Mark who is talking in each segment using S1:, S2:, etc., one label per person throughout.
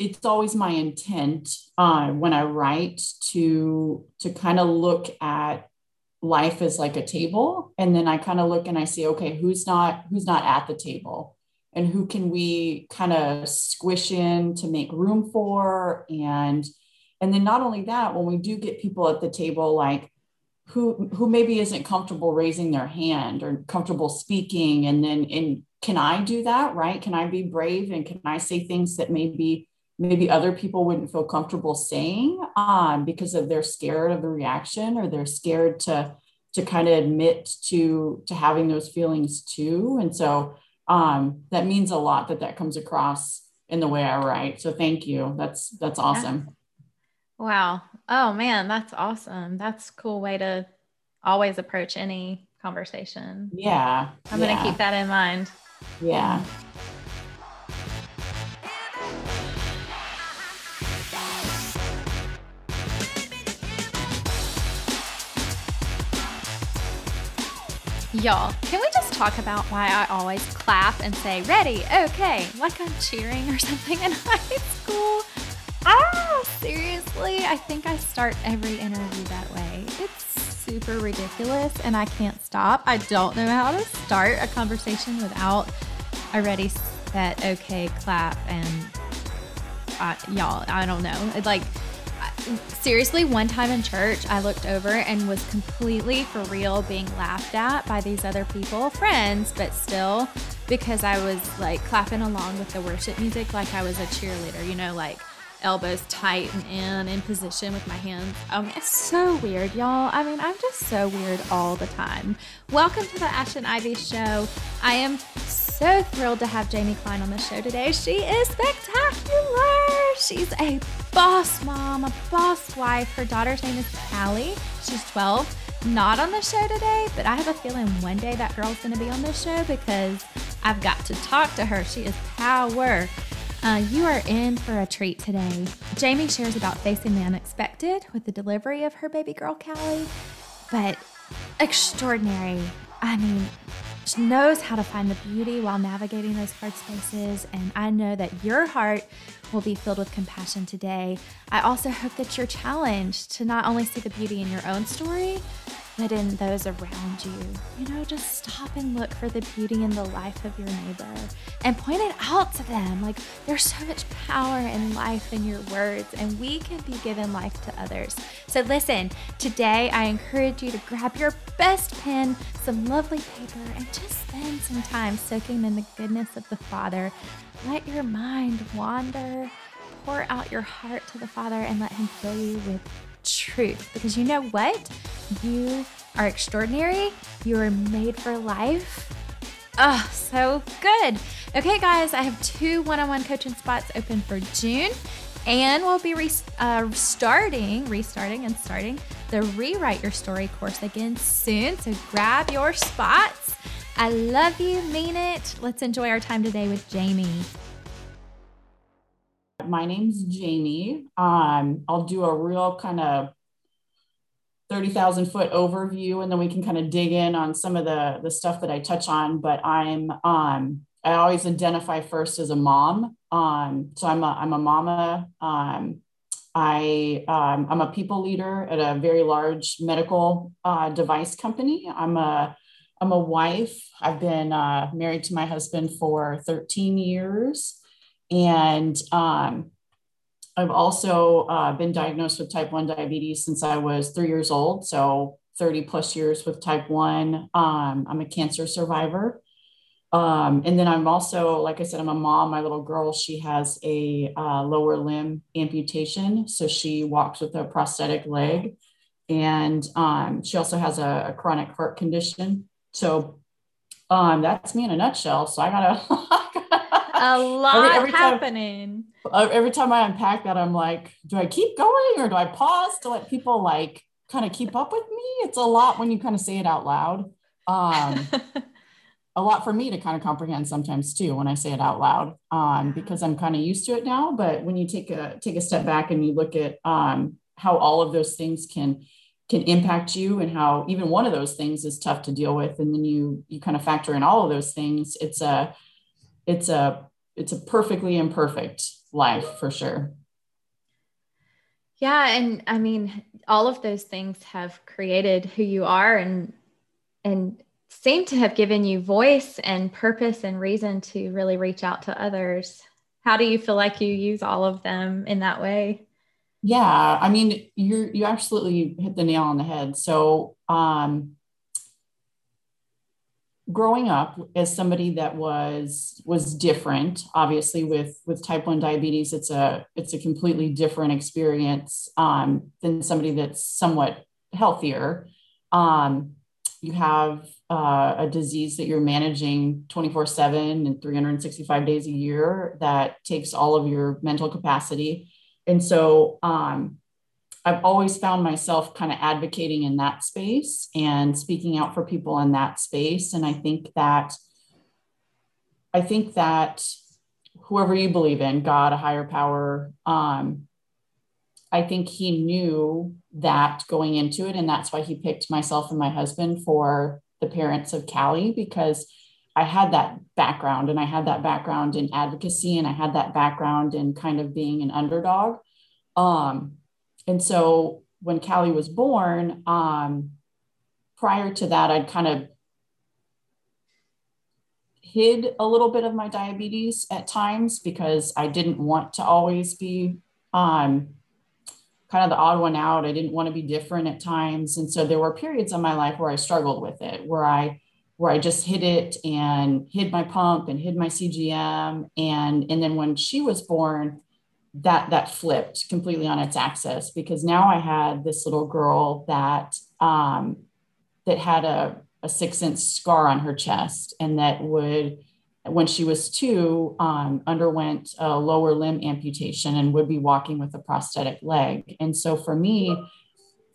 S1: it's always my intent uh, when I write to to kind of look at life as like a table, and then I kind of look and I see, okay, who's not who's not at the table, and who can we kind of squish in to make room for, and and then not only that, when we do get people at the table, like who who maybe isn't comfortable raising their hand or comfortable speaking, and then and can I do that, right? Can I be brave and can I say things that maybe maybe other people wouldn't feel comfortable saying um, because of they're scared of the reaction or they're scared to to kind of admit to to having those feelings too. And so um, that means a lot that that comes across in the way i write. So thank you. That's that's awesome.
S2: Wow. Oh man that's awesome. That's cool way to always approach any conversation.
S1: Yeah.
S2: I'm yeah. gonna keep that in mind.
S1: Yeah
S2: Y'all, can we just talk about why I always clap and say, ready, okay, like I'm cheering or something in high school? Ah, seriously, I think I start every interview that way. It's super ridiculous and I can't stop. I don't know how to start a conversation without a ready, set, okay, clap, and uh, y'all, I don't know. It's Like, seriously, one time in church, I looked over and was completely for real being laughed at by these other people, friends, but still, because I was like clapping along with the worship music like I was a cheerleader, you know, like elbows tight and in in position with my hands. Um, it's so weird, y'all. I mean, I'm just so weird all the time. Welcome to the Ash and Ivy Show. I am so thrilled to have Jaime Klein on the show today. She is spectacular. She's a boss mom, a boss wife. Her daughter's name is Callie. She's 12 not on the show today, but I have a feeling one day that girl's going to be on the show because I've got to talk to her. She is power. Uh, you are in for a treat today. Jaime shares about facing the unexpected with the delivery of her baby girl, Callie, but extraordinary. I mean, she knows how to find the beauty while navigating those hard spaces, and I know that your heart will be filled with compassion today. I also hope that you're challenged to not only see the beauty in your own story, but in those around you. You know, just stop and look for the beauty in the life of your neighbor and point it out to them. Like, there's so much power and life in your words, and we can be given life to others. So, listen, today I encourage you to grab your best pen, some lovely paper, and just spend some time soaking in the goodness of the Father. Let your mind wander. Pour out your heart to the Father and let Him fill you with truth because you know what? You are extraordinary. You are made for life. Oh, so good. Okay, guys, I have two one on one coaching spots open for June, and we'll be re- uh, starting, restarting, and starting the Rewrite Your Story course again soon. So grab your spots. I love you, mean it. Let's enjoy our time today with Jaime.
S1: My name's Jaime. Um, I'll do a real kind of 30,000 foot overview and then we can kind of dig in on some of the, the stuff that I touch on. But I'm, um, I always identify first as a mom. Um, so I'm a, I'm a mama. Um, I, um, I'm a people leader at a very large medical uh, device company. I'm a, I'm a wife. I've been uh, married to my husband for 13 years. And um, I've also uh, been diagnosed with type 1 diabetes since I was three years old. So 30 plus years with type 1. Um, I'm a cancer survivor. Um, and then I'm also, like I said, I'm a mom. My little girl, she has a uh, lower limb amputation. So she walks with a prosthetic leg. And um, she also has a, a, chronic heart condition. So um, that's me in a nutshell. So I gotta,
S2: a lot every, every happening.
S1: Time, uh, every time I unpack that, I'm like, do I keep going or do I pause to let people like kind of keep up with me? It's a lot when you kind of say it out loud. Um, a lot for me to kind of comprehend sometimes too when I say it out loud um, because I'm kind of used to it now. But when you take a take a step back and you look at um, how all of those things can can impact you and how even one of those things is tough to deal with and then you you kind of factor in all of those things it's a it's a it's a perfectly imperfect life for sure.
S2: Yeah, and I mean, all of those things have created who you are and and seem to have given you voice and purpose and reason to really reach out to others. How do you feel like you use all of them in that way?
S1: Yeah, I mean, you you absolutely hit the nail on the head. So, um, growing up as somebody that was was different obviously with with type 1 diabetes it's a it's a completely different experience um, than somebody that's somewhat healthier um, you have uh, a disease that you're managing 24 7 and 365 days a year that takes all of your mental capacity and so um, I've always found myself kind of advocating in that space and speaking out for people in that space. And I think that, I think that whoever you believe in, God, a higher power, um, I think he knew that going into it. And that's why he picked myself and my husband for the parents of Callie, because I had that background and I had that background in advocacy and I had that background in kind of being an underdog. Um, and so when Callie was born, um, prior to that, I'd kind of hid a little bit of my diabetes at times because I didn't want to always be um, kind of the odd one out. I didn't want to be different at times. And so there were periods in my life where I struggled with it, where I where I just hid it and hid my pump and hid my CGM. And, and then when she was born, that that flipped completely on its axis because now I had this little girl that um, that had a, a six inch scar on her chest and that would when she was two um, underwent a lower limb amputation and would be walking with a prosthetic leg and so for me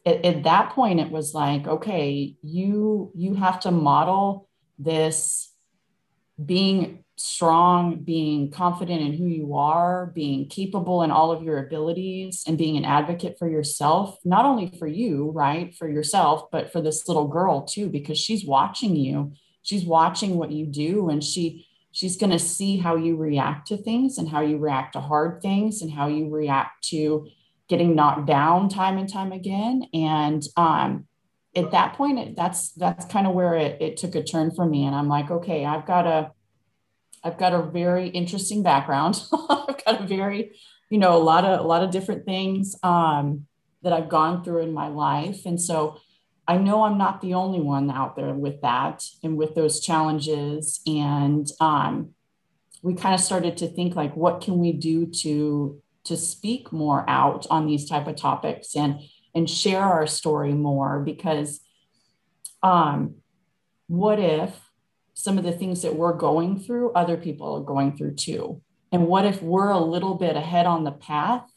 S1: at, at that point it was like okay you you have to model this being strong, being confident in who you are, being capable in all of your abilities, and being an advocate for yourself, not only for you, right, for yourself, but for this little girl too, because she's watching you. She's watching what you do, and she she's going to see how you react to things and how you react to hard things and how you react to getting knocked down time and time again and um, at that point it, that's that's kind of where it, it took a turn for me and i'm like okay i've got to I've got a very interesting background. I've got a very, you know, a lot of a lot of different things um, that I've gone through in my life, and so I know I'm not the only one out there with that and with those challenges. And um, we kind of started to think like, what can we do to to speak more out on these type of topics and and share our story more because um, what if some of the things that we're going through, other people are going through too. And what if we're a little bit ahead on the path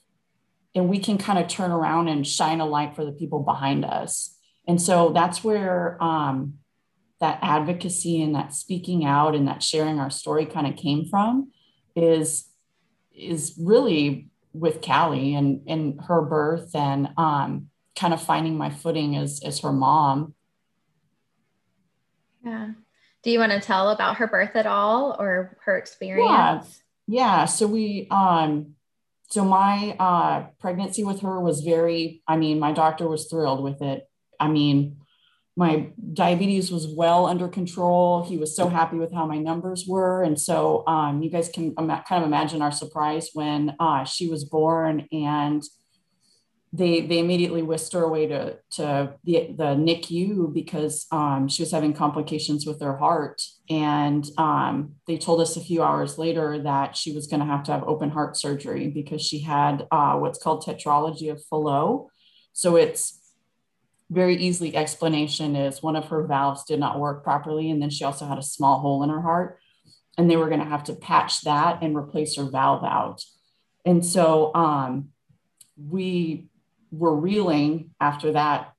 S1: and we can kind of turn around and shine a light for the people behind us? And so that's where um, that advocacy and that speaking out and that sharing our story kind of came from is is really with Callie and, and her birth and um, kind of finding my footing as, as her mom.
S2: Yeah. Do you want to tell about her birth at all or her experience?
S1: Yeah. Yeah. So we um so my uh pregnancy with her was very, I mean, my doctor was thrilled with it. I mean, my diabetes was well under control. He was so happy with how my numbers were. And so um, you guys can kind of imagine our surprise when uh, she was born and they they immediately whisked her away to to the the NICU because um, she was having complications with her heart, and um, they told us a few hours later that she was going to have to have open heart surgery because she had uh, what's called tetralogy of Fallot. So it's very easily explanation is one of her valves did not work properly, and then she also had a small hole in her heart, and they were going to have to patch that and replace her valve out, and so um, we were reeling after that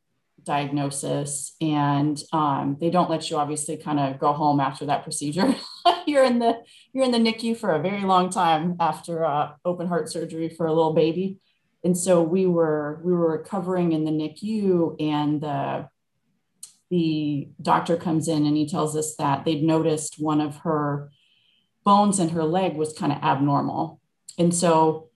S1: diagnosis and um, they don't let you obviously kind of go home after that procedure. You're in the you're in the nicu for a very long time after uh, open heart surgery for a little baby and so we were we were recovering in the nicu and the the doctor comes in and he tells us that they'd noticed one of her bones in her leg was kind of abnormal. And so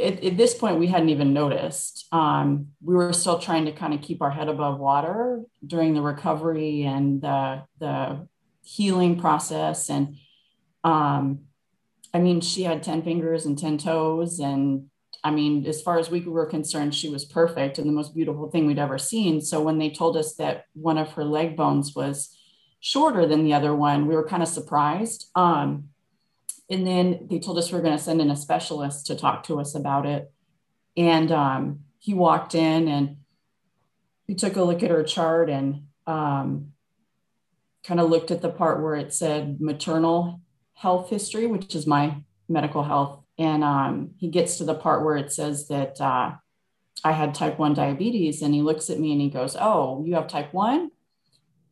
S1: at, at, this point we hadn't even noticed. Um, we were still trying to kind of keep our head above water during the recovery and the, the healing process. And um, i mean she had 10 fingers and 10 toes and i mean as far as we were concerned she was perfect and the most beautiful thing we'd ever seen so when they told us that one of her leg bones was shorter than the other one we were kind of surprised um, and then they told us we are going to send in a specialist to talk to us about it. And um, he walked in and he took a look at her chart and um, kind of looked at the part where it said maternal health history, which is my medical health. And um, he gets to the part where it says that uh, I had type 1 diabetes. And he looks at me and he goes, Oh, you have type 1?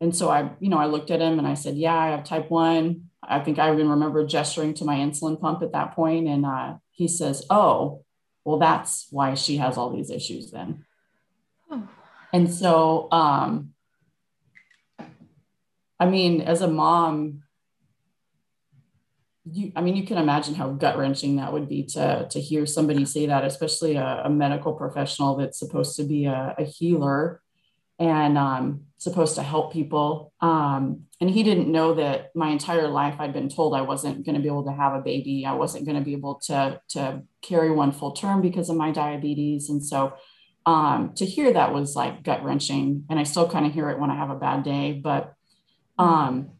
S1: And so I, you know, I looked at him and I said, Yeah, I have type 1. I think I even remember gesturing to my insulin pump at that point, and uh, he says, "Oh, well, that's why she has all these issues then." Oh. And so, um, I mean, as a mom, you, I mean, you can imagine how gut wrenching that would be to to hear somebody say that, especially a, a medical professional that's supposed to be a, a healer and um, supposed to help people. Um, and he didn't know that my entire life I'd been told I wasn't going to be able to have a baby. I wasn't going to be able to, to carry one full term because of my diabetes. And so um, to hear that was like gut wrenching. And I still kind of hear it when I have a bad day. But um,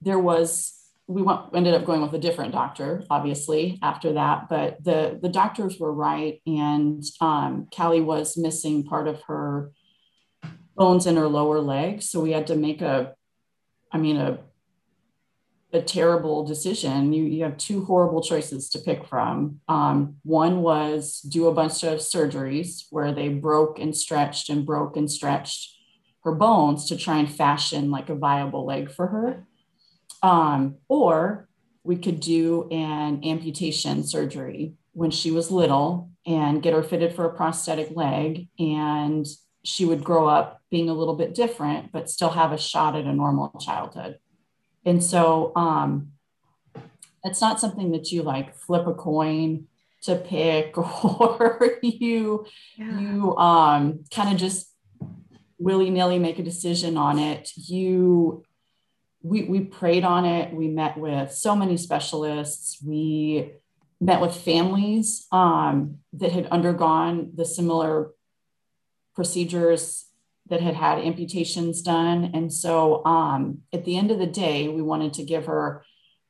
S1: there was, we went, ended up going with a different doctor, obviously, after that. But the, the doctors were right. And um, Callie was missing part of her bones in her lower leg. So we had to make a, I mean, a, a terrible decision. You, you have two horrible choices to pick from. Um, one was do a bunch of surgeries where they broke and stretched and broke and stretched her bones to try and fashion like a viable leg for her. Um, or we could do an amputation surgery when she was little and get her fitted for a prosthetic leg and she would grow up being a little bit different, but still have a shot at a normal childhood. And so um, it's not something that you like flip a coin to pick or you yeah. you um, kind of just willy-nilly make a decision on it. You we we prayed on it. We met with so many specialists. We met with families um, that had undergone the similar procedures that had had amputations done. And so um, at the end of the day, we wanted to give her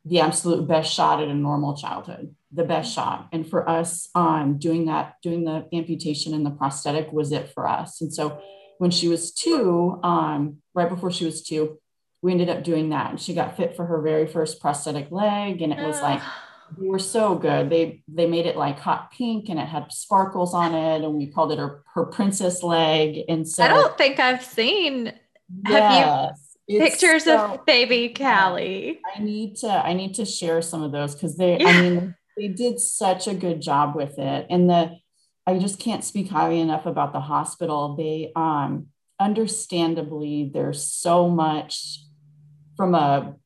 S1: the absolute best shot at a normal childhood, the best shot. And for us, um, doing that, doing the amputation and the prosthetic was it for us. And so when she was two, um, right before she was two, we ended up doing that. And she got fit for her very first prosthetic leg. And it was like, they were so good. They they made it like hot pink and it had sparkles on it, and we called it her her princess leg. And so
S2: I don't think I've seen. Yes, have you pictures so, of baby Callie?
S1: I need to I need to share some of those because they yeah. I mean they did such a good job with it, and the I just can't speak highly enough about the hospital. They um understandably there's so much from a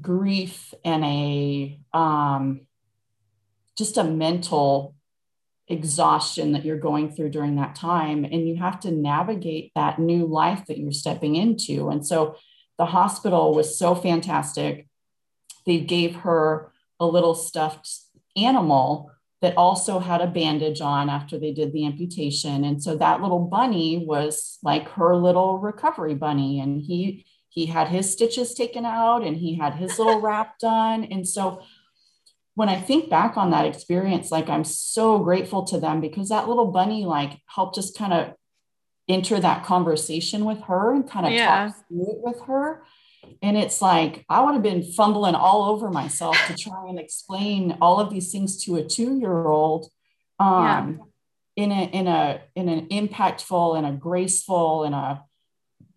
S1: grief and a um, just a mental exhaustion that you're going through during that time. And you have to navigate that new life that you're stepping into. And so the hospital was so fantastic. They gave her a little stuffed animal that also had a bandage on after they did the amputation. And so that little bunny was like her little recovery bunny. And he he had his stitches taken out and he had his little wrap done. And so when I think back on that experience, like I'm so grateful to them because that little bunny like helped us kind of enter that conversation with her and kind of yeah. talk through it with her. And it's like I would have been fumbling all over myself to try and explain all of these things to a two-year-old um, yeah. in a in a in an impactful and a graceful and a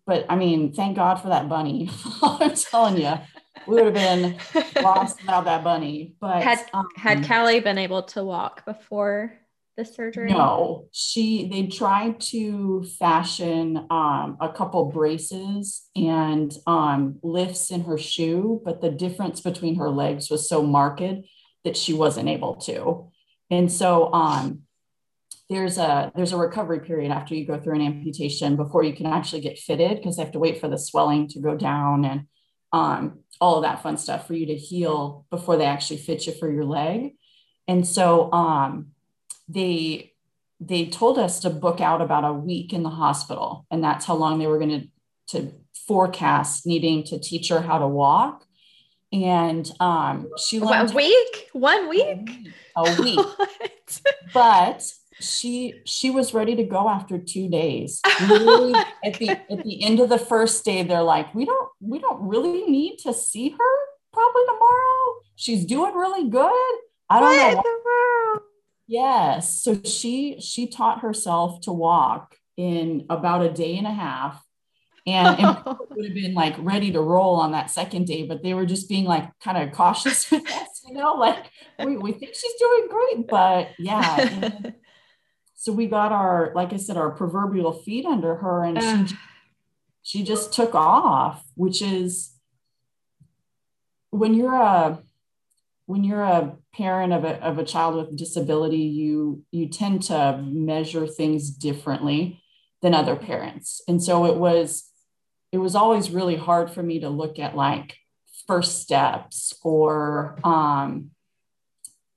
S1: but I mean, thank God for that bunny. I'm telling you, we would have been lost without that bunny. But
S2: had um, had Callie been able to walk before the surgery?
S1: No, she they tried to fashion um, a couple braces and um, lifts in her shoe, but the difference between her legs was so marked that she wasn't able to. And so um, there's a there's a recovery period after you go through an amputation before you can actually get fitted because they have to wait for the swelling to go down and um, all of that fun stuff for you to heal before they actually fit you for your leg. And so um, they they told us to book out about a week in the hospital, and that's how long they were going to to forecast needing to teach her how to walk. And um, she
S2: learned a week, one week,
S1: a week. but she she was ready to go after two days. At the at the end of the first day, they're like, we don't we don't really need to see her probably tomorrow. She's doing really good. I don't what know. Yes. So she she taught herself to walk in about a day and a half. And, and would have been like ready to roll on that second day, but they were just being like kind of cautious with us, you know, like we, we think she's doing great, but yeah. So we got our, like I said, our proverbial feet under her and uh. she, she just took off, which is when you're a, when you're a parent of a, of a child with disability, you you tend to measure things differently than other parents. And so it was it was always really hard for me to look at like first steps or um,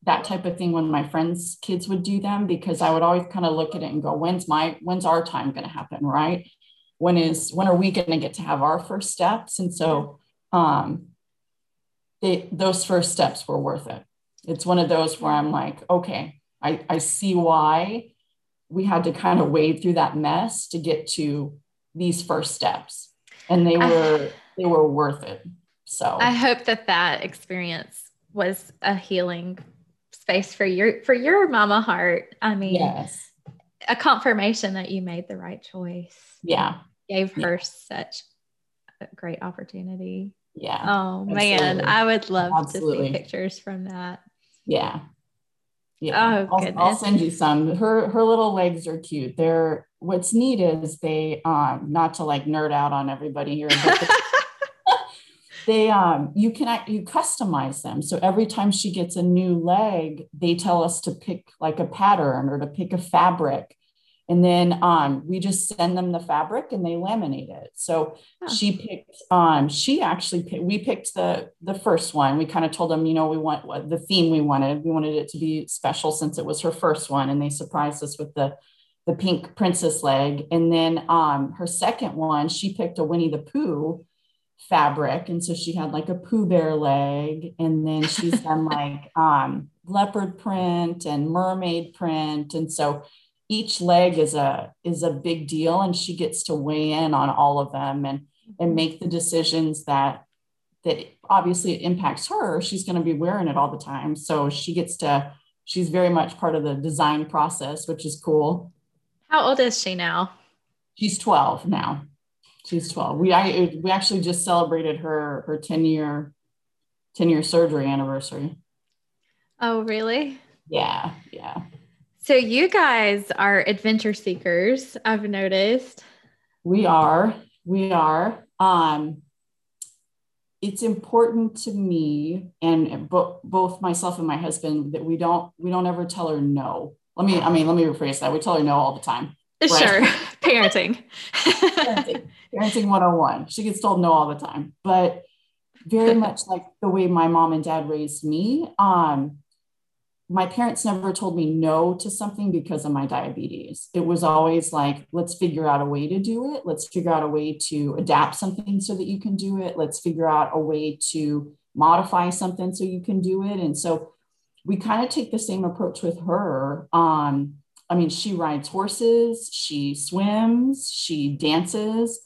S1: that type of thing when my friends' kids would do them because I would always kind of look at it and go, when's my when's our time going to happen, right? When is when are we going to get to have our first steps? And so um, they, those first steps were worth it. It's one of those where I'm like, okay, I, I see why we had to kind of wade through that mess to get to these first steps. And they were, they were worth it. So
S2: I hope that that experience was a healing space for your, for your mama heart. I mean, yes. a confirmation that you made the right choice.
S1: Yeah.
S2: Gave her
S1: yeah.
S2: such a great opportunity.
S1: Yeah.
S2: Oh man, I would love Absolutely. to see pictures from that.
S1: Yeah. Yeah. Oh, I'll, I'll, send you some. Her her little legs are cute. They're what's neat is they um not to like nerd out on everybody here, but they um you can you customize them. So every time she gets a new leg, they tell us to pick like a pattern or to pick a fabric. And then um, we just send them the fabric and they laminate it. So she picked um, she actually picked, we picked the the first one. We kind of told them you know we want what the theme we wanted we wanted it to be special since it was her first one and they surprised us with the the pink princess leg. And then um, her second one she picked a winnie the pooh fabric. And so she had like a pooh bear leg. And then she's done like um, leopard print and mermaid print. And so each leg is a is a big deal. And she gets to weigh in on all of them and and make the decisions that that obviously it impacts her. She's going to be wearing it all the time. So she gets to she's very much part of the design process which is cool.
S2: How old is she now?
S1: She's 12 now she's 12 we I, we actually just celebrated her her 10 year 10 year surgery anniversary
S2: oh really
S1: yeah yeah
S2: so you guys are adventure seekers, I've noticed.
S1: We are. We are. Um it's important to me and bo- both myself and my husband that we don't we don't ever tell her no. Let me I mean let me rephrase that. We tell her no all the time.
S2: Sure. Parenting.
S1: Parenting. Parenting 101. She gets told no all the time. But very much like the way my mom and dad raised me, um, my parents never told me no to something because of my diabetes. It was always like, let's figure out a way to do it. Let's figure out a way to adapt something so that you can do it. Let's figure out a way to modify something so you can do it. And so we kind of take the same approach with her. Um, I mean, she rides horses, she swims, she dances.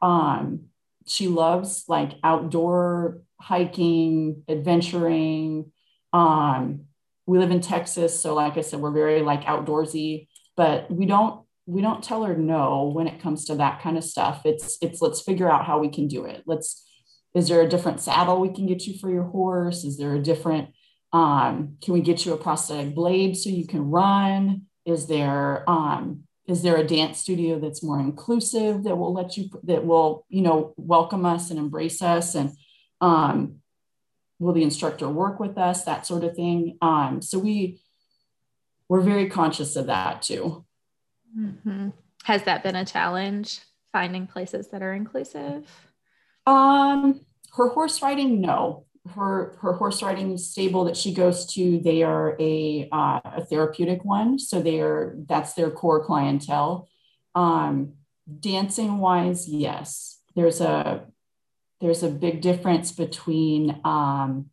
S1: Um, she loves like outdoor hiking, adventuring. Um, we live in Texas, so like I said, we're very like outdoorsy, but we don't we don't tell her no when it comes to that kind of stuff. It's it's let's figure out how we can do it. Let's is there a different saddle we can get you for your horse? Is there a different um, can we get you a prosthetic blade so you can run? Is there um, is there a dance studio that's more inclusive that will let you that will you know welcome us and embrace us? And um, will the instructor work with us? That sort of thing. Um, so we we're very conscious of that too.
S2: Mm-hmm. has that been a challenge finding places that are inclusive?
S1: Um her horse riding no her her horse riding stable that she goes to they are a uh, a therapeutic one so they are that's their core clientele um dancing wise yes there's a there's a big difference between um,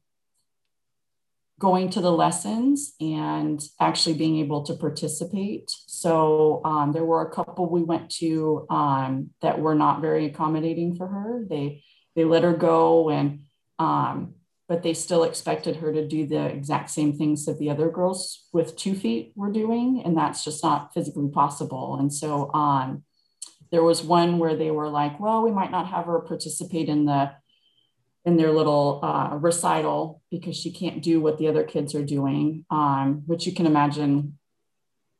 S1: going to the lessons and actually being able to participate. So um, there were a couple we went to um, that were not very accommodating for her. They they let her go and um, but they still expected her to do the exact same things that the other girls with two feet were doing, and that's just not physically possible. And so um, there was one where they were like, well, we might not have her participate in the in their little uh, recital because she can't do what the other kids are doing, um, which you can imagine.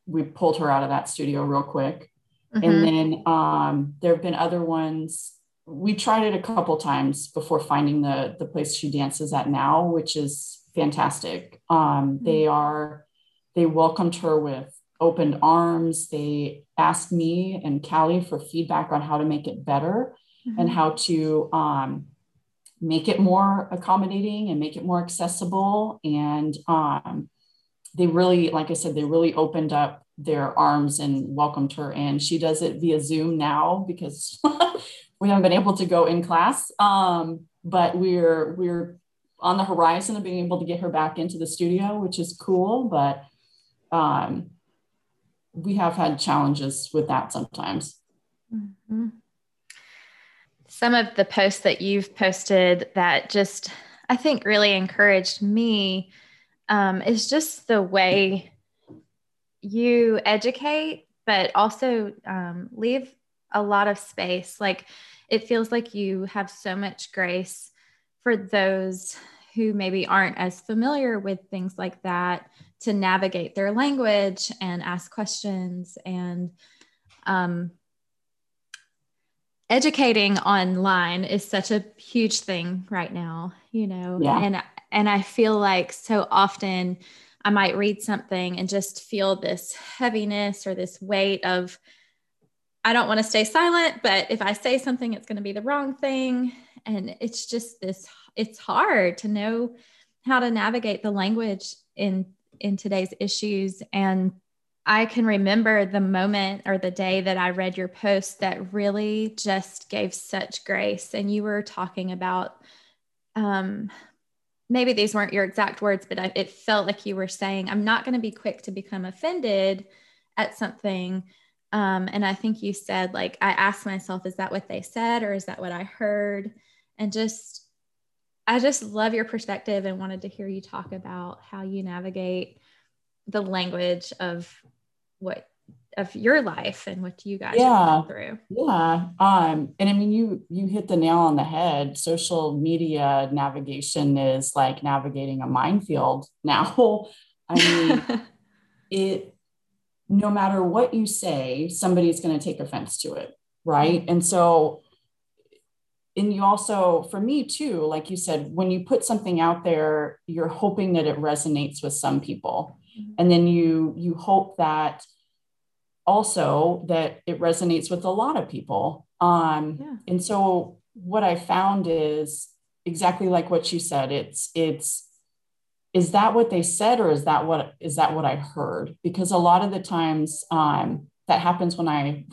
S1: We pulled her out of that studio real quick. Mm-hmm. And then um, there have been other ones. We tried it a couple times before finding the the place she dances at now, which is fantastic. Um, mm-hmm. They are they welcomed her with opened arms. They asked me and Callie for feedback on how to make it better mm-hmm. and how to um, make it more accommodating and make it more accessible. And um, they really, like I said, they really opened up their arms and welcomed her in. She does it via Zoom now because we haven't been able to go in class. Um, but we're we're on the horizon of being able to get her back into the studio, which is cool. But um, we have had challenges with that sometimes. Mm-hmm.
S2: Some of the posts that you've posted that just, I think, really encouraged me um, is just the way you educate, but also um, leave a lot of space. Like it feels like you have so much grace for those who maybe aren't as familiar with things like that to navigate their language and ask questions and um, educating online is such a huge thing right now you know yeah. and and i feel like so often i might read something and just feel this heaviness or this weight of i don't want to stay silent but if i say something it's going to be the wrong thing and it's just this it's hard to know how to navigate the language in in today's issues and I can remember the moment or the day that I read your post that really just gave such grace. And you were talking about, um, maybe these weren't your exact words, but I, it felt like you were saying, I'm not going to be quick to become offended at something. Um, and I think you said, like, I asked myself, is that what they said or is that what I heard? And just I just love your perspective and wanted to hear you talk about how you navigate the language of what of your life and what you guys yeah. through.
S1: Yeah. Um and i mean you you hit the nail on the head. Social media navigation is like navigating a minefield now. I mean it no matter what you say somebody's going to take offense to it right and so and you also for me too like you said when you put something out there you're hoping that it resonates with some people mm-hmm. and then you you hope that also that it resonates with a lot of people um yeah. and so what i found is exactly like what you said it's it's is that what they said or is that what is that what i heard because a lot of the times um that happens when i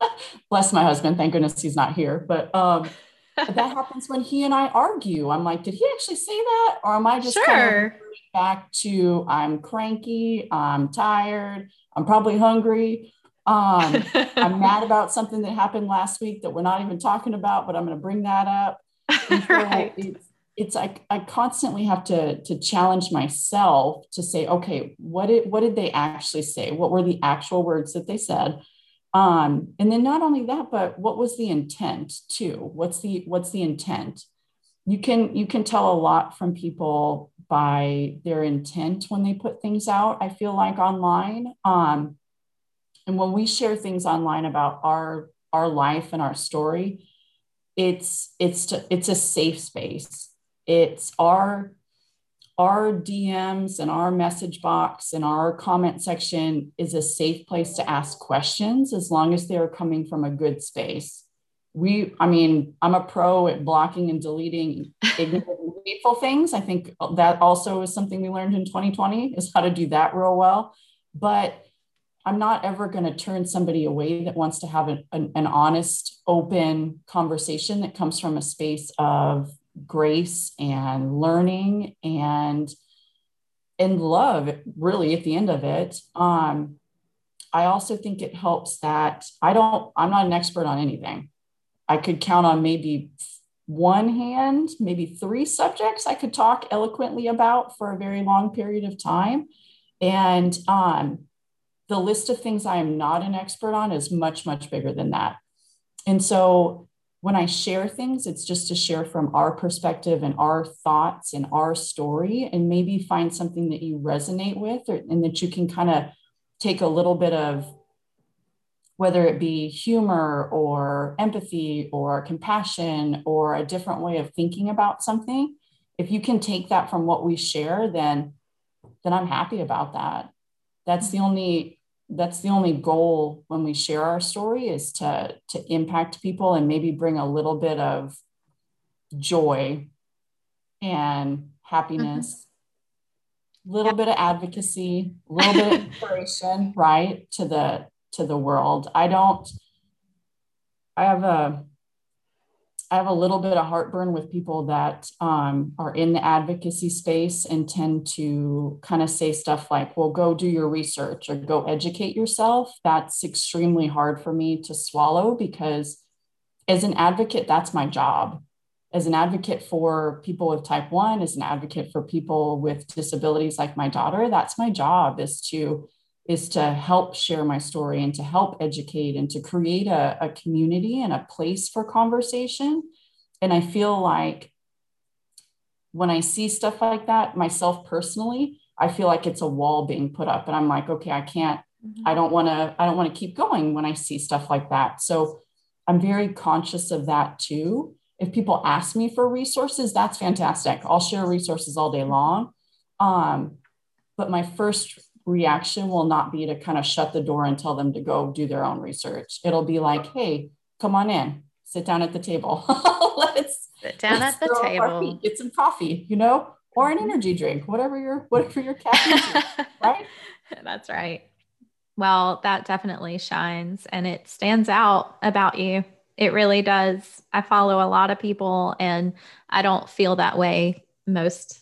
S1: bless my husband thank goodness he's not here but um that happens when he and I argue. I'm like, did he actually say that? Or am I just sure. kind of back to I'm cranky, I'm tired, I'm probably hungry. Um, I'm mad about something that happened last week that we're not even talking about, but I'm going to bring that up. So right. It's, it's like I constantly have to to challenge myself to say, okay, what did what did they actually say? What were the actual words that they said? Um, and then not only that, but what was the intent too? What's the what's the intent? You can you can tell a lot from people by their intent when they put things out. I feel like online, um, and when we share things online about our our life and our story, it's it's to, it's a safe space. It's our our DMs and our message box and our comment section is a safe place to ask questions as long as they're coming from a good space. We, I mean, I'm a pro at blocking and deleting hateful things. I think that also is something we learned in 2020 is how to do that real well. But I'm not ever going to turn somebody away that wants to have an, an, an honest, open conversation that comes from a space of grace and learning and and love really at the end of it. Um i also think it helps that i don't i'm not an expert on anything. I could count on maybe one hand maybe three subjects i could talk eloquently about for a very long period of time. And um the list of things i am not an expert on is much much bigger than that. And so when I share things, it's just to share from our perspective and our thoughts and our story, and maybe find something that you resonate with, or, and that you can kind of take a little bit of whether it be humor or empathy or compassion or a different way of thinking about something. If you can take that from what we share, then then I'm happy about that. That's the only that's the only goal when we share our story is to to impact people and maybe bring a little bit of joy and happiness. A mm-hmm. little bit of advocacy a little bit of inspiration right to the to the world. I don't i have a I have a little bit of heartburn with people that um, are in the advocacy space and tend to kind of say stuff like, well, go do your research or go educate yourself. That's extremely hard for me to swallow because as an advocate, that's my job. As an advocate for people with type 1, as an advocate for people with disabilities like my daughter, that's my job is to is to help share my story and to help educate and to create a, a community and a place for conversation. And I feel like when I see stuff like that, myself personally, I feel like it's a wall being put up. And I'm like, okay, I can't, mm-hmm. I don't want to, I don't want to keep going when I see stuff like that. So I'm very conscious of that too. If people ask me for resources, that's fantastic. I'll share resources all day long. Um, but my first reaction will not be to kind of shut the door and tell them to go do their own research. It'll be like, hey, come on in, sit down at the table.
S2: let's sit down let's at the table,
S1: get some coffee, you know, or an mm-hmm. energy drink, whatever your whatever your caffeine, right?
S2: That's right. Well, that definitely shines and it stands out about you. It really does. I follow a lot of people and I don't feel that way most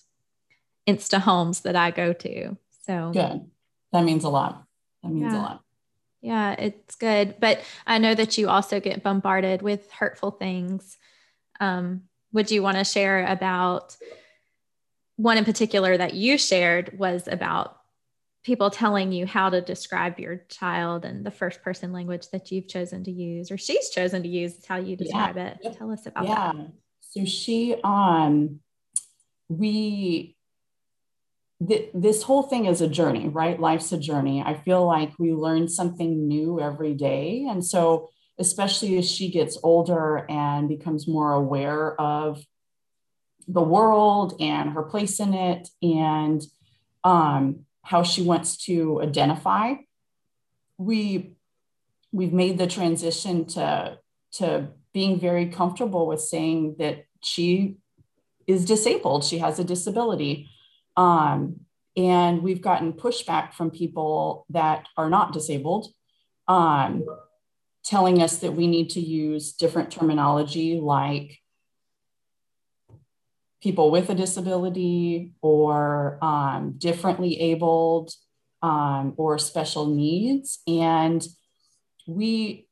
S2: Insta homes that I go to. So
S1: good that means a lot. That means yeah. a lot.
S2: Yeah, it's good. But I know that you also get bombarded with hurtful things. Um, would you want to share about one in particular that you shared was about people telling you how to describe your child and the first person language that you've chosen to use or she's chosen to use is how you describe yeah. it. Tell us about that. yeah. that.
S1: So she um we th- this whole thing is a journey, right? Life's a journey. I feel like we learn something new every day. And so, especially as she gets older and becomes more aware of the world and her place in it and um, how she wants to identify, we we've made the transition to to being very comfortable with saying that she is disabled. She has a disability. Um, and we've gotten pushback from people that are not disabled, um, telling us that we need to use different terminology like people with a disability or um, differently abled um, or special needs. And we,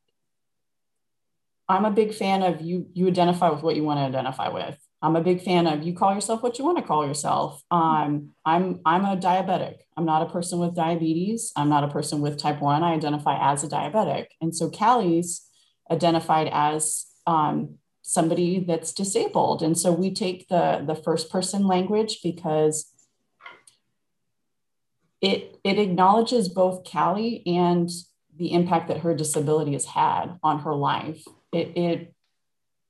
S1: I'm a big fan of you, you identify with what you want to identify with. I'm a big fan of you call yourself what you want to call yourself. Um, I'm I'm a diabetic. I'm not a person with diabetes. I'm not a person with type one. I identify as a diabetic, and so Callie's identified as um, somebody that's disabled. And so we take the the first person language because it it acknowledges both Callie and the impact that her disability has had on her life. It, it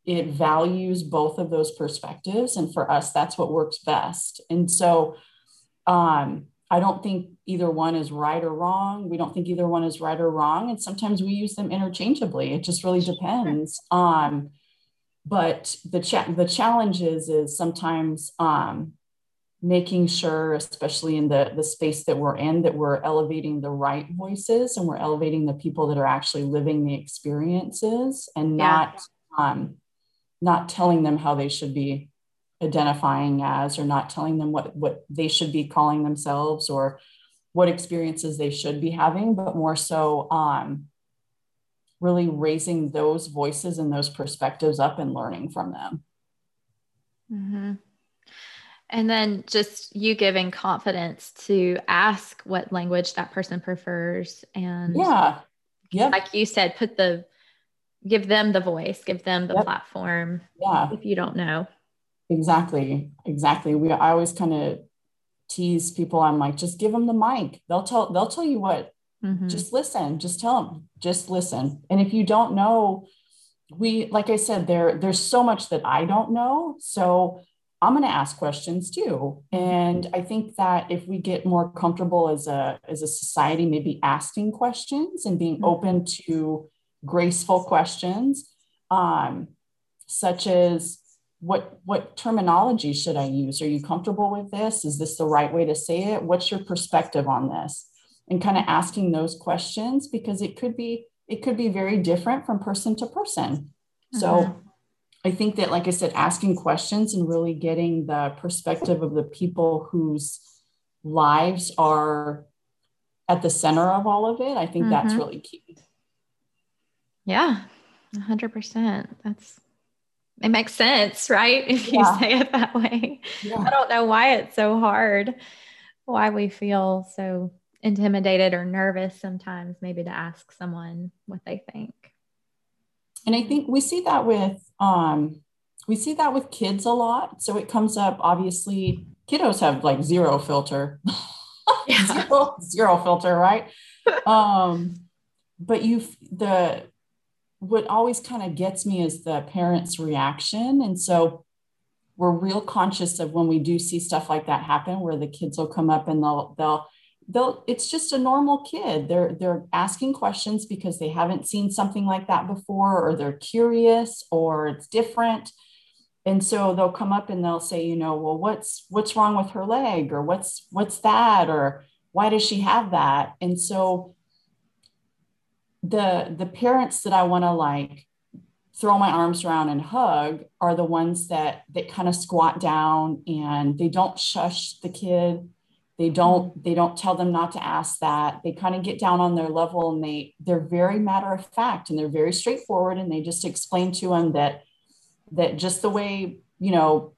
S1: it values both of those perspectives and for us that's what works best. And so um, i don't think either one is right or wrong. We don't think either one is right or wrong and sometimes we use them interchangeably. It just really depends. Um, but the cha- the challenge is is sometimes um, making sure especially in the the space that we're in that we're elevating the right voices and we're elevating the people that are actually living the experiences and not yeah. um, not telling them how they should be identifying as or not telling them what what they should be calling themselves or what experiences they should be having but more so um, really raising those voices and those perspectives up and learning from them.
S2: Mm-hmm. and then just you giving confidence to ask what language that person prefers and
S1: yeah.
S2: Yeah like you said put the give them the voice, give them the yep. platform.
S1: Yeah.
S2: If you don't know.
S1: Exactly. Exactly. We I always kind of tease people. I'm like, just give them the mic. They'll tell they'll tell you what. Mm-hmm. Just listen. Just tell them. Just listen. And if you don't know, we like I said, there there's so much that I don't know. So I'm going to ask questions too. And I think that if we get more comfortable as a as a society, maybe asking questions and being mm-hmm. open to graceful questions, um, such as what what terminology should I use? Are you comfortable with this? Is this the right way to say it? What's your perspective on this? And kind of asking those questions because it could be it could be very different from person to person. So mm-hmm. I think that, like I said, asking questions and really getting the perspective of the people whose lives are at the center of all of it, I think mm-hmm. that's really key.
S2: Yeah, 100%. That's it makes sense, right? If you yeah. say it that way. Yeah. I don't know why it's so hard, why we feel so intimidated or nervous sometimes, maybe to ask someone what they think.
S1: And I think we see that with um we see that with kids a lot. So it comes up obviously kiddos have like zero filter. Yeah. zero, zero filter, right? um but you the what always kind of gets me is the parents' reaction. And so we're real conscious of when we do see stuff like that happen, where the kids will come up and they'll, they'll, they'll, it's just a normal kid. They're, they're asking questions because they haven't seen something like that before, or they're curious, or it's different. And so they'll come up and they'll say, you know, well, what's, what's wrong with her leg? Or what's, what's that? Or why does she have that? And so the the parents that I want to like throw my arms around and hug are the ones that that kind of squat down and they don't shush the kid. They mm-hmm. don't they don't tell them not to ask that. They kind of get down on their level and they they're very matter of fact and they're very straightforward and they just explain to them that that just the way you know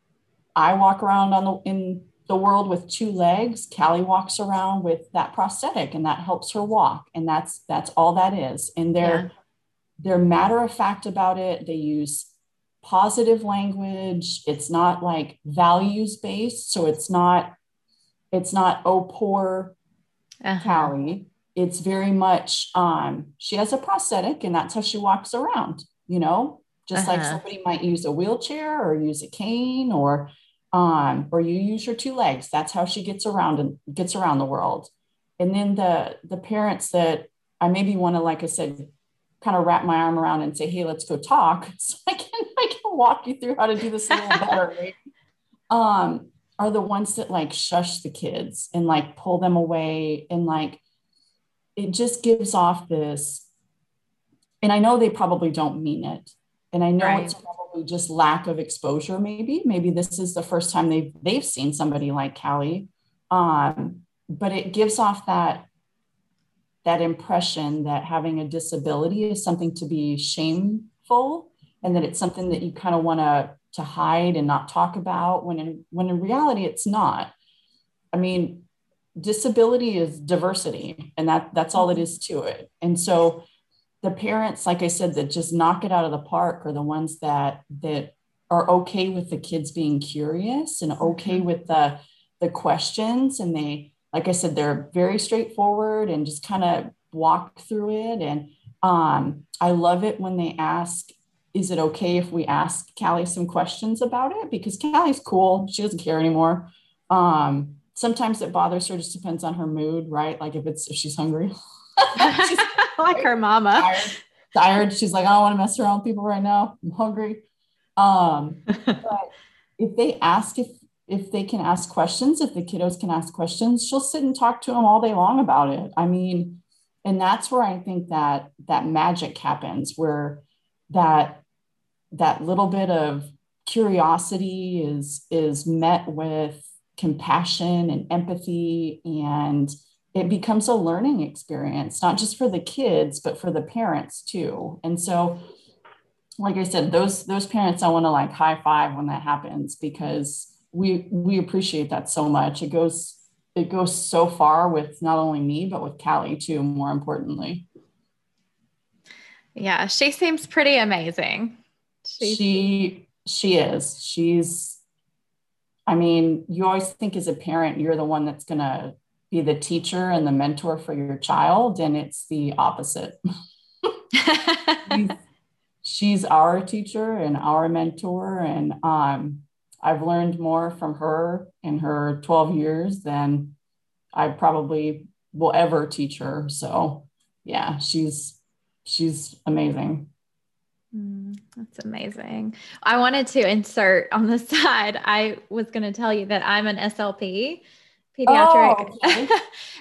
S1: i walk around on the in the world with two legs callie walks around with that prosthetic and that helps her walk. And that's that's all that is. And they're yeah. they're matter of fact about it. They use positive language. It's not like values based so it's not it's not oh poor uh-huh. callie. It's very much um she has a prosthetic and that's how she walks around you know? Just uh-huh. like somebody might use a wheelchair or use a cane or um, or you use your two legs. That's how she gets around and gets around the world. And then the the parents that I maybe want to, like I said, kind of wrap my arm around and say, "Hey, let's go talk," so I can I can walk you through how to do this a little better. Right? Um, are the ones that like shush the kids and like pull them away and like it just gives off this. And I know they probably don't mean it, and I know right. it's probably just lack of exposure. Maybe, maybe this is the first time they've they've seen somebody like Callie. Um, but it gives off that that impression that having a disability is something to be shameful, and that it's something that you kind of want to to hide and not talk about. When in when in reality, it's not. I mean, disability is diversity, and that that's all it is to it. And so the parents like i said that just knock it out of the park are the ones that that are okay with the kids being curious and okay mm-hmm. with the the questions and they like i said they're very straightforward and just kind of walk through it and um, i love it when they ask is it okay if we ask Callie some questions about it? Because Callie's cool. She doesn't care anymore. Um, sometimes it bothers her, just depends on her mood, right? Like if it's if she's hungry.
S2: like her mama.
S1: Tired, tired. She's like, I don't want to mess around with people right now. I'm hungry. Um, but if they ask if if they can ask questions, if the kiddos can ask questions, she'll sit and talk to them all day long about it. I mean, and that's where I think that that magic happens, where that that little bit of curiosity is is met with compassion and empathy and it becomes a learning experience not just for the kids but for the parents too. And so like i said those those parents i want to like high five when that happens because we we appreciate that so much. It goes it goes so far with not only me but with callie too more importantly.
S2: Yeah she seems pretty amazing.
S1: She she, she is. She's i mean you always think as a parent you're the one that's going to be the teacher and the mentor for your child and it's the opposite she's, our teacher and our mentor and um, i've learned more from her in her 12 years than i probably will ever teach her so yeah she's she's amazing
S2: Mm, that's amazing. I wanted to insert on the side. I was going to tell you that I'm an SLP, pediatric, oh, okay.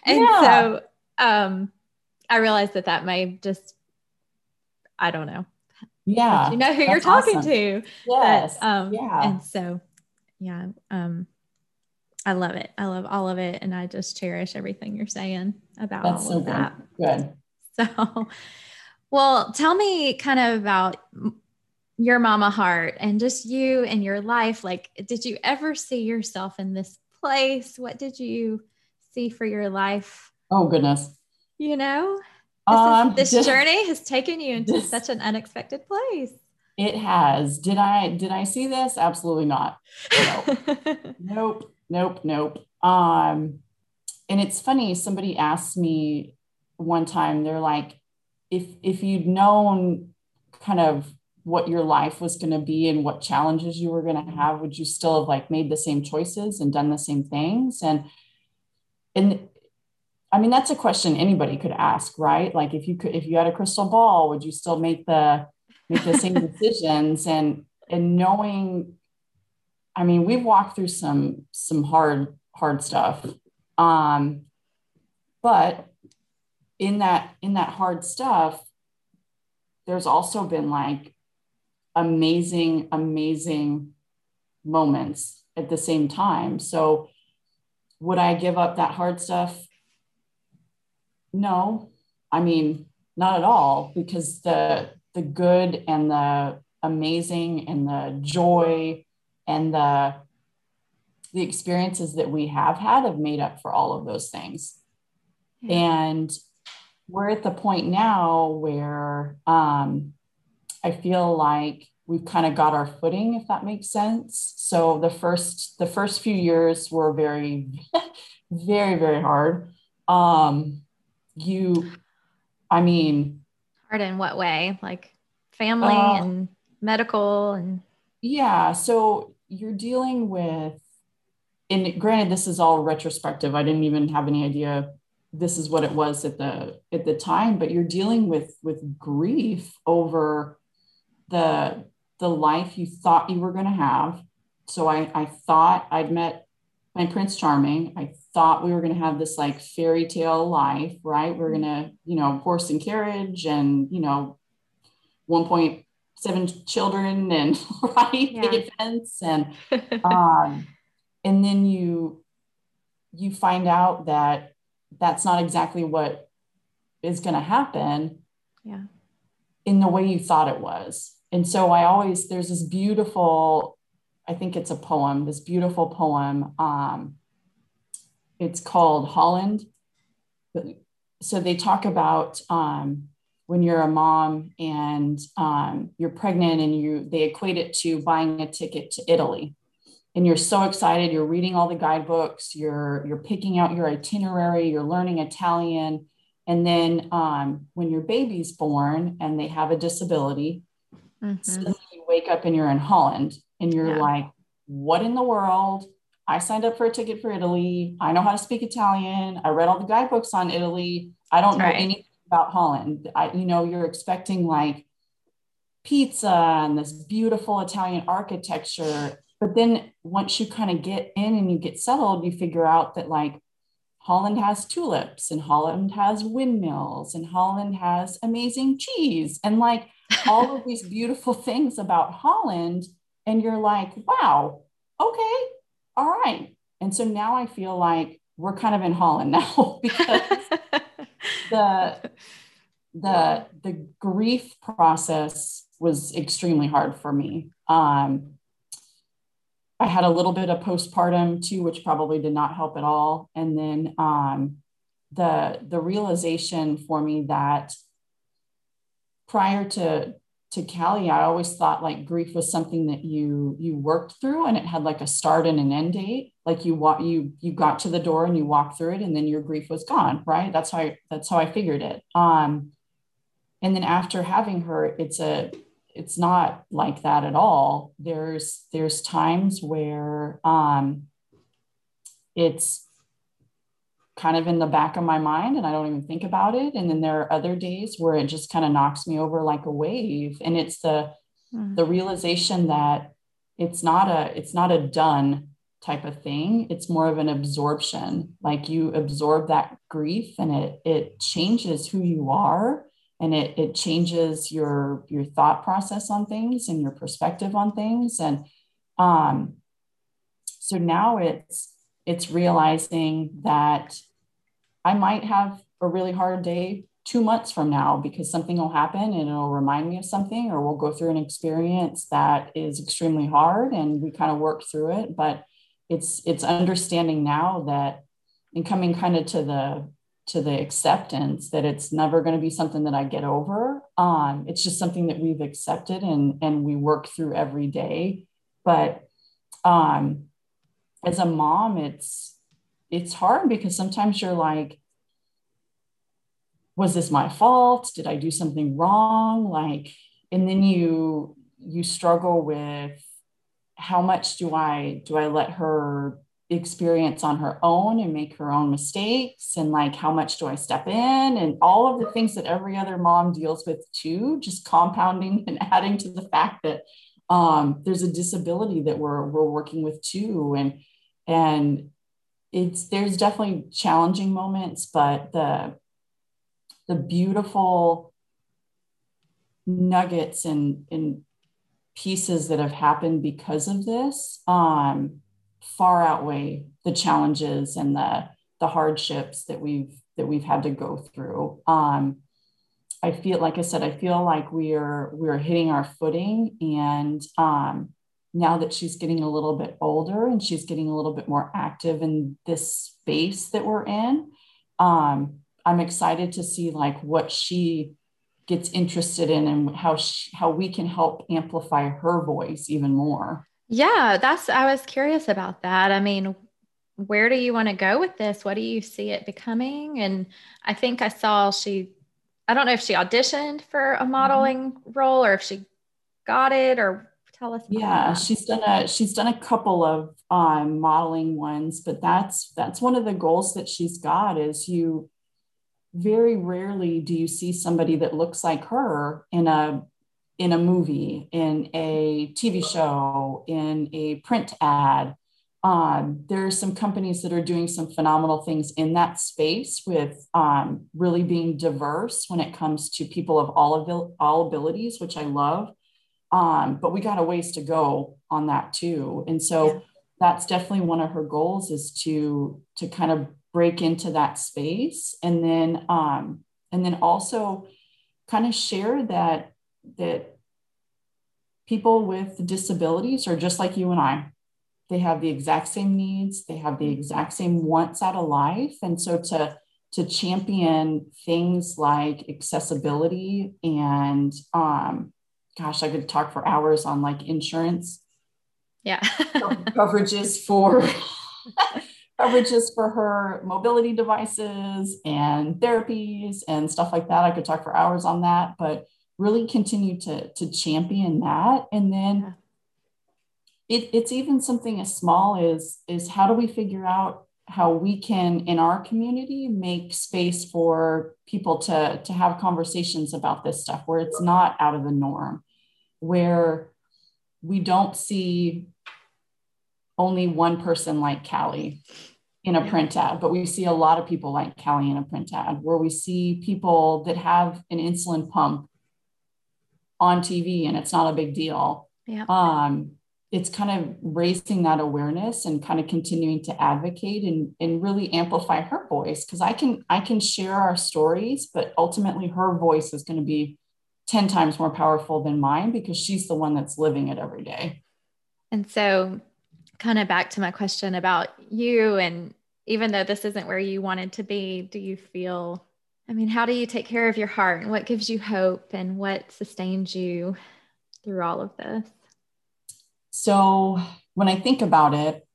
S2: and yeah. so um, I realized that that may just, I don't know.
S1: Yeah,
S2: you know who you're talking awesome. to.
S1: Yes.
S2: But, um, yeah. And so, yeah, um, I love it. I love all of it, and I just cherish everything you're saying about that's all so of good. that.
S1: Good.
S2: So. Well, tell me kind of about your mama heart and just you and your life. Like, did you ever see yourself in this place? What did you see for your life?
S1: Oh, goodness.
S2: You know, this, um, is, this just, journey has taken you into such an unexpected place.
S1: It has. Did I did I see this? Absolutely not. Nope. nope. Nope. Nope. Um, and it's funny. Somebody asked me one time. They're like, if if you'd known kind of what your life was going to be and what challenges you were going to have would you still have like made the same choices and done the same things? And and i mean that's a question anybody could ask right? Like if you could if you had a crystal ball would you still make the make the same decisions? And and knowing i mean we've walked through some some hard hard stuff. Um but in that in that hard stuff there's also been like amazing amazing moments at the same time. So would i give up that hard stuff? No. I mean not at all because the the good and the amazing and the joy and the the experiences that we have had have made up for all of those things. Yeah. and we're at the point now where um, I feel like we've kind of got our footing, if that makes sense. So the first the first few years were very, very, very hard. Um, you, I mean,
S2: hard in what way? Like family uh, and medical and
S1: yeah. So you're dealing with, and granted, this is all retrospective. I didn't even have any idea this is what it was at the at the time but you're dealing with with grief over the the life you thought you were going to have. So i i thought i'd met my prince charming. I thought we were going to have this like fairy tale life right? We're going to you know horse and carriage and you know 1.7 children and right yeah. picket fence and um and then you you find out that that's not exactly what is going to happen.
S2: Yeah
S1: in the way you thought it was. And so i always there's this beautiful i think it's a poem this beautiful poem um, it's called holland. So they talk about um, when you're a mom and um, you're pregnant and you they equate it to buying a ticket to italy. And you're so excited you're reading all the guidebooks you're you're picking out your itinerary you're learning italian and then um, when your baby's born and they have a disability mm-hmm. you wake up and you're in Holland and you're yeah. like, what in the world? I signed up for a ticket for Italy. I know how to speak Italian. I read all the guidebooks on Italy. I don't know right. anything about Holland. I, you know, you're expecting like pizza and this beautiful Italian architecture. But then once you kind of get in and you get settled, you figure out that like Holland has tulips and Holland has windmills and Holland has amazing cheese and like all of these beautiful things about Holland. And you're like, wow, okay, all right. And so now I feel like we're kind of in Holland now because the the the grief process was extremely hard for me. Um, I had a little bit of postpartum too, which probably did not help at all. And then um, the the realization for me that prior to to Callie, I always thought like grief was something that you you worked through and it had like a start and an end date. Like you walk you you got to the door and you walked through it and then your grief was gone, right? That's how I that's how I figured it. Um and then after having her, it's a it's not like that at all. There's there's times where um it's kind of in the back of my mind and I don't even think about it. And then there are other days where it just kind of knocks me over like a wave. And it's the mm. the realization that it's not a it's not a done type of thing. It's more of an absorption. Like you absorb that grief and it it changes who you are and it it changes your your thought process on things and your perspective on things. And um so now it's it's realizing that I might have a really hard day two months from now because something will happen and it'll remind me of something, or we'll go through an experience that is extremely hard and we kind of work through it. But it's it's understanding now that and coming kind of to the to the acceptance that it's never going to be something that I get over. Um, it's just something that we've accepted and and we work through every day. But um, as a mom, it's it's hard because sometimes you're like, was this my fault? Did I do something wrong? Like, and then you you struggle with how much do I do I let her experience on her own and make her own mistakes and like how much do I step in and all of the things that every other mom deals with too, just compounding and adding to the fact that um, there's a disability that we're we're working with too. And and it's there's definitely challenging moments but the the beautiful nuggets and, and pieces that have happened because of this um, far outweigh the challenges and the the hardships that we've that we've had to go through. Um, I feel like I said, I feel like we're we're hitting our footing, and um, now that she's getting a little bit older and she's getting a little bit more active in this space that we're in, um, I'm excited to see like what she gets interested in and how she, how we can help amplify her voice even more.
S2: Yeah, that's I was curious about that. I mean, where do you want to go with this? What do you see it becoming? And I think I saw she I don't know if she auditioned for a mm-hmm. modeling mm-hmm. role or if she got it or tell us
S1: yeah she's done a she's done a couple of um, modeling ones but that's that's one of the goals that she's got is you very rarely do you see somebody that looks like her in a in a movie in a tv show in a print ad um, there are some companies that are doing some phenomenal things in that space with um, really being diverse when it comes to people of all, abil- all abilities, which I love. Um, but we got a ways to go on that too. And so yeah. that's definitely one of her goals is to to kind of break into that space and then um, and then also kind of share that that people with disabilities are just like you and I. They have the exact same needs, they have the exact same wants out of life. And so to to champion things like accessibility and um, gosh, I could talk for hours on like insurance.
S2: Yeah.
S1: coverages for coverages for her mobility devices and therapies and stuff like that. I could talk for hours on that, but really continue to to champion that. And then it, it's even something as small as is how do we figure out how we can in our community make space for people to to have conversations about this stuff where it's not out of the norm where we don't see only one person like Callie in a print ad, but we see a lot of people like Callie in a print ad where we see people that have an insulin pump on TV and it's not a big deal.
S2: Yeah.
S1: Um, it's kind of raising that awareness and kind of continuing to advocate and, and really amplify her voice because I can I can share our stories, but ultimately her voice is going to be 10 times more powerful than mine because she's the one that's living it every day.
S2: And so kind of back to my question about you and even though this isn't where you wanted to be, do you feel I mean, how do you take care of your heart and what gives you hope and what sustains you through all of this?
S1: So, when I think about it,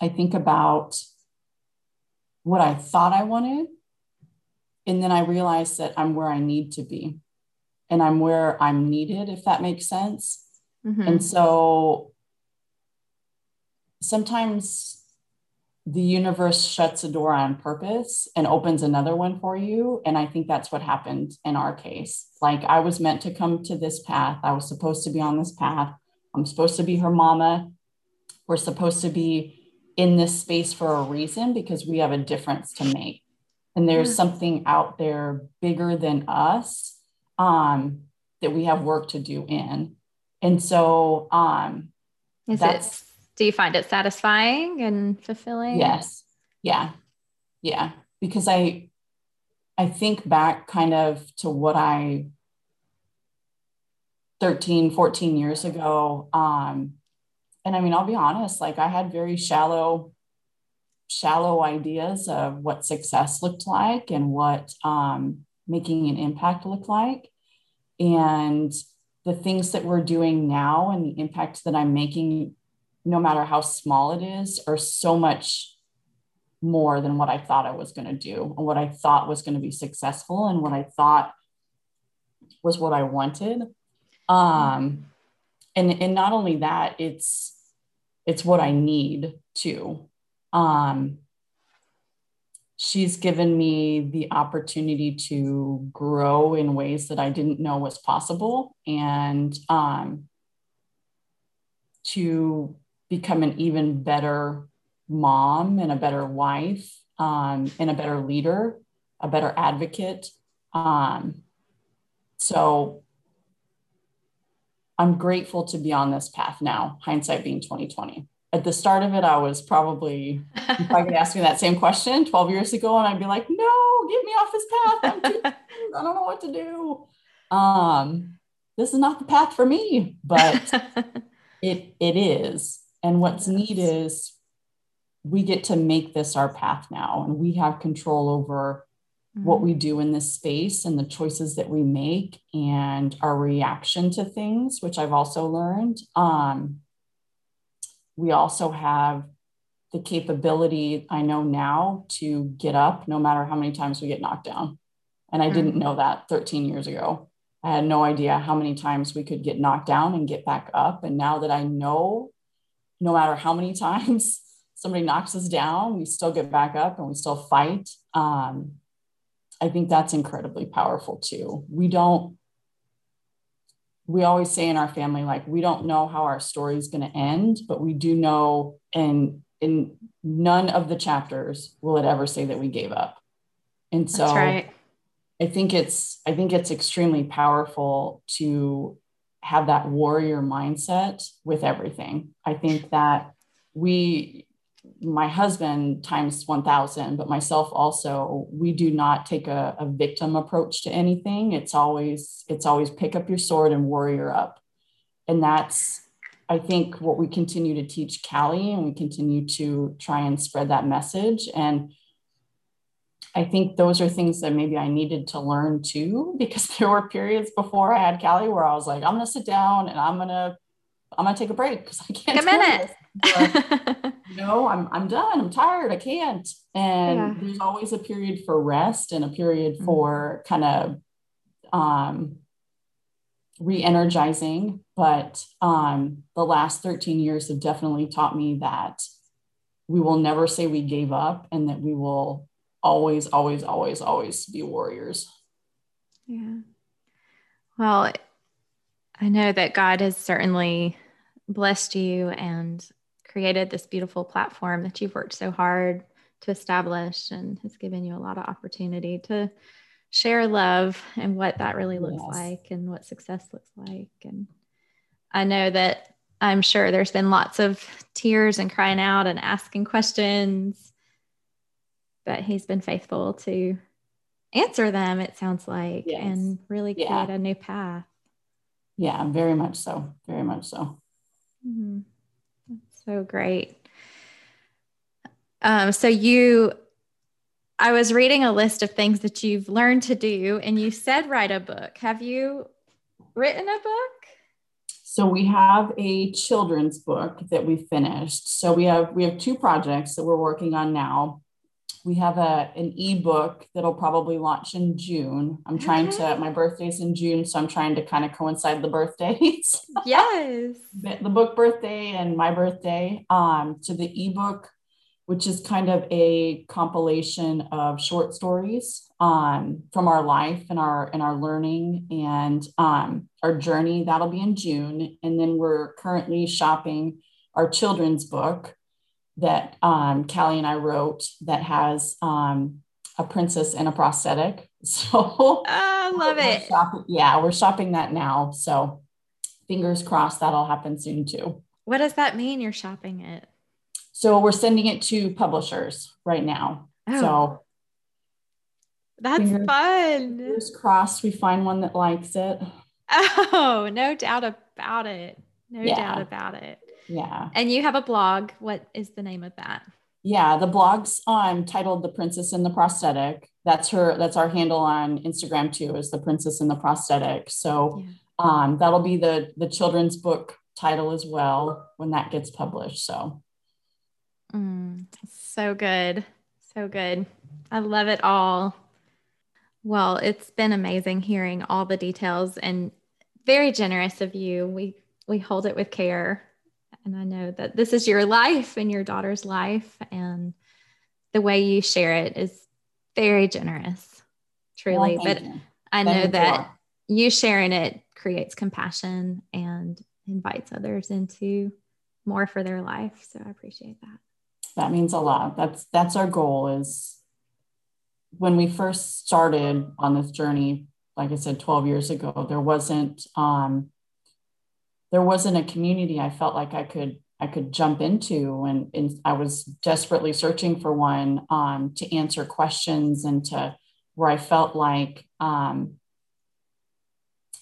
S1: I think about what I thought I wanted. And then I realized that I'm where I need to be and I'm where I'm needed, if that makes sense. Mm-hmm. And so sometimes the universe shuts a door on purpose and opens another one for you. And I think that's what happened in our case. Like I was meant to come to this path, I was supposed to be on this path. I'm supposed to be her mama. We're supposed to be in this space for a reason because we have a difference to make. And there's yeah. something out there bigger than us um, that we have work to do in. And so um,
S2: Is that's it do you find it satisfying and fulfilling?
S1: Yes. Yeah. Yeah. Because I I think back kind of to what I 13, 14 years ago. Um, and I mean, I'll be honest, like I had very shallow, shallow ideas of what success looked like and what um, making an impact looked like. And the things that we're doing now and the impact that I'm making no matter how small it is, are so much more than what I thought I was going to do and what I thought was going to be successful and what I thought was what I wanted. Um, and, and not only that, it's, it's what I need too. Um, she's given me the opportunity to grow in ways that I didn't know was possible and um, to become an even better mom and a better wife um, and a better leader, a better advocate. Um, so I'm grateful to be on this path now, hindsight being 2020. At the start of it, I was probably, you probably could ask me that same question 12 years ago, and I'd be like, no, get me off this path. I'm too, I don't know what to do. Um, this is not the path for me, but it it is. And what's neat is we get to make this our path now, and we have control over mm-hmm. what we do in this space and the choices that we make and our reaction to things, which I've also learned. Um, we also have the capability, I know now, to get up no matter how many times we get knocked down. And I mm-hmm. didn't know that 13 years ago. I had no idea how many times we could get knocked down and get back up. And now that I know no matter how many times somebody knocks us down, we still get back up and we still fight. Um, I think that's incredibly powerful too. We don't, we always say in our family, like, we don't know how our story is going to end, but we do know, and in none of the chapters will it ever say that we gave up. And so right. I think it's, I think it's extremely powerful to have that warrior mindset with everything. I think that we, my husband times 1000, but myself also, we do not take a, a victim approach to anything. It's always, it's always pick up your sword and warrior up. And that's, I think, what we continue to teach Callie, and we continue to try and spread that message. And I think those are things that maybe I needed to learn too, because there were periods before I had Callie where I was like, I'm gonna sit down and I'm gonna I'm gonna take a break because I can't.
S2: A minute.
S1: But, you know, I'm I'm done. I'm tired. I can't. And yeah. there's always a period for rest and a period mm-hmm. for kind of um, re-energizing but um, the last 13 years have definitely taught me that we will never say we gave up and that we will always always always always be warriors
S2: yeah well i know that god has certainly blessed you and created this beautiful platform that you've worked so hard to establish and has given you a lot of opportunity to share love and what that really looks yes. like and what success looks like. And I know that I'm sure there's been lots of tears and crying out and asking questions, but he's been faithful to answer them, it sounds like, yes. and really create yeah. a new path.
S1: Yeah, very much so. Very much so.
S2: Mm-hmm. So great. Um, so you I was reading a list of things that you've learned to do, and you said write a book. Have you written a book?
S1: So we have a children's book that we finished. So we have we have two projects that we're working on now. We have a an ebook that'll probably launch in June. I'm trying to my birthday's in June, so I'm trying to kind of coincide the birthdays.
S2: Yes.
S1: the, the book birthday and my birthday. Um, so the ebook which is kind of a compilation of short stories um, from our life and our and our learning and um, our journey. That'll be in June, and then we're currently shopping our children's book that um, Callie and I wrote that has um, a princess and a prosthetic. So
S2: I love it.
S1: Shopping, yeah, we're shopping that now. So fingers crossed that'll happen soon too.
S2: What does that mean? You're shopping it.
S1: So we're sending it to publishers right now. Oh. So
S2: that's fingers, fun.
S1: Fingers crossed we find one that likes it.
S2: Oh, no doubt about it. No yeah. doubt about it.
S1: Yeah.
S2: And you have a blog. What is the name of that?
S1: Yeah, the blog's um titled The Princess and the Prosthetic. That's her that's our handle on Instagram too, is the Princess and the Prosthetic. So yeah. um that'll be the the children's book title as well when that gets published. So
S2: Mm, so good. So good. I love it all. Well, it's been amazing hearing all the details and very generous of you. We we hold it with care. And I know that this is your life and your daughter's life and the way you share it is very generous. Truly. Well, but you. I know that you sharing it creates compassion and invites others into more for their life. So I appreciate that
S1: that means a lot. That's that's our goal is when we first started on this journey, like I said, 12 years ago, there wasn't um, there wasn't a community I felt like I could I could jump into and, and I was desperately searching for one um, to answer questions and to where I felt like um,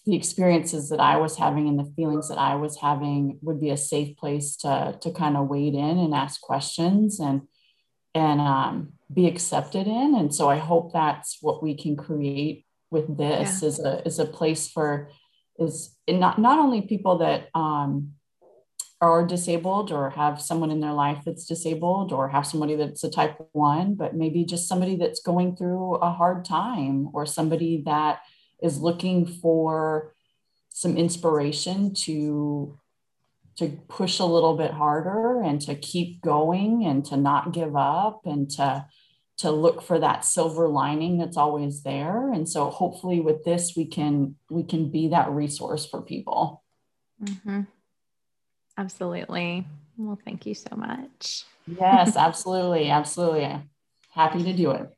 S1: the experiences that I was having and the feelings that I was having would be a safe place to to kind of wade in and ask questions and and um, be accepted in. And so I hope that's what we can create with this yeah. is a is a place for is not not only people that um, are disabled or have someone in their life that's disabled or have somebody that's a type one, but maybe just somebody that's going through a hard time or somebody that is looking for some inspiration to to push a little bit harder and to keep going and to not give up and to to look for that silver lining that's always there. And so hopefully with this we can we can be that resource for people.
S2: Mm-hmm. absolutely. Well thank you so much.
S1: Yes absolutely. Absolutely. Happy to do it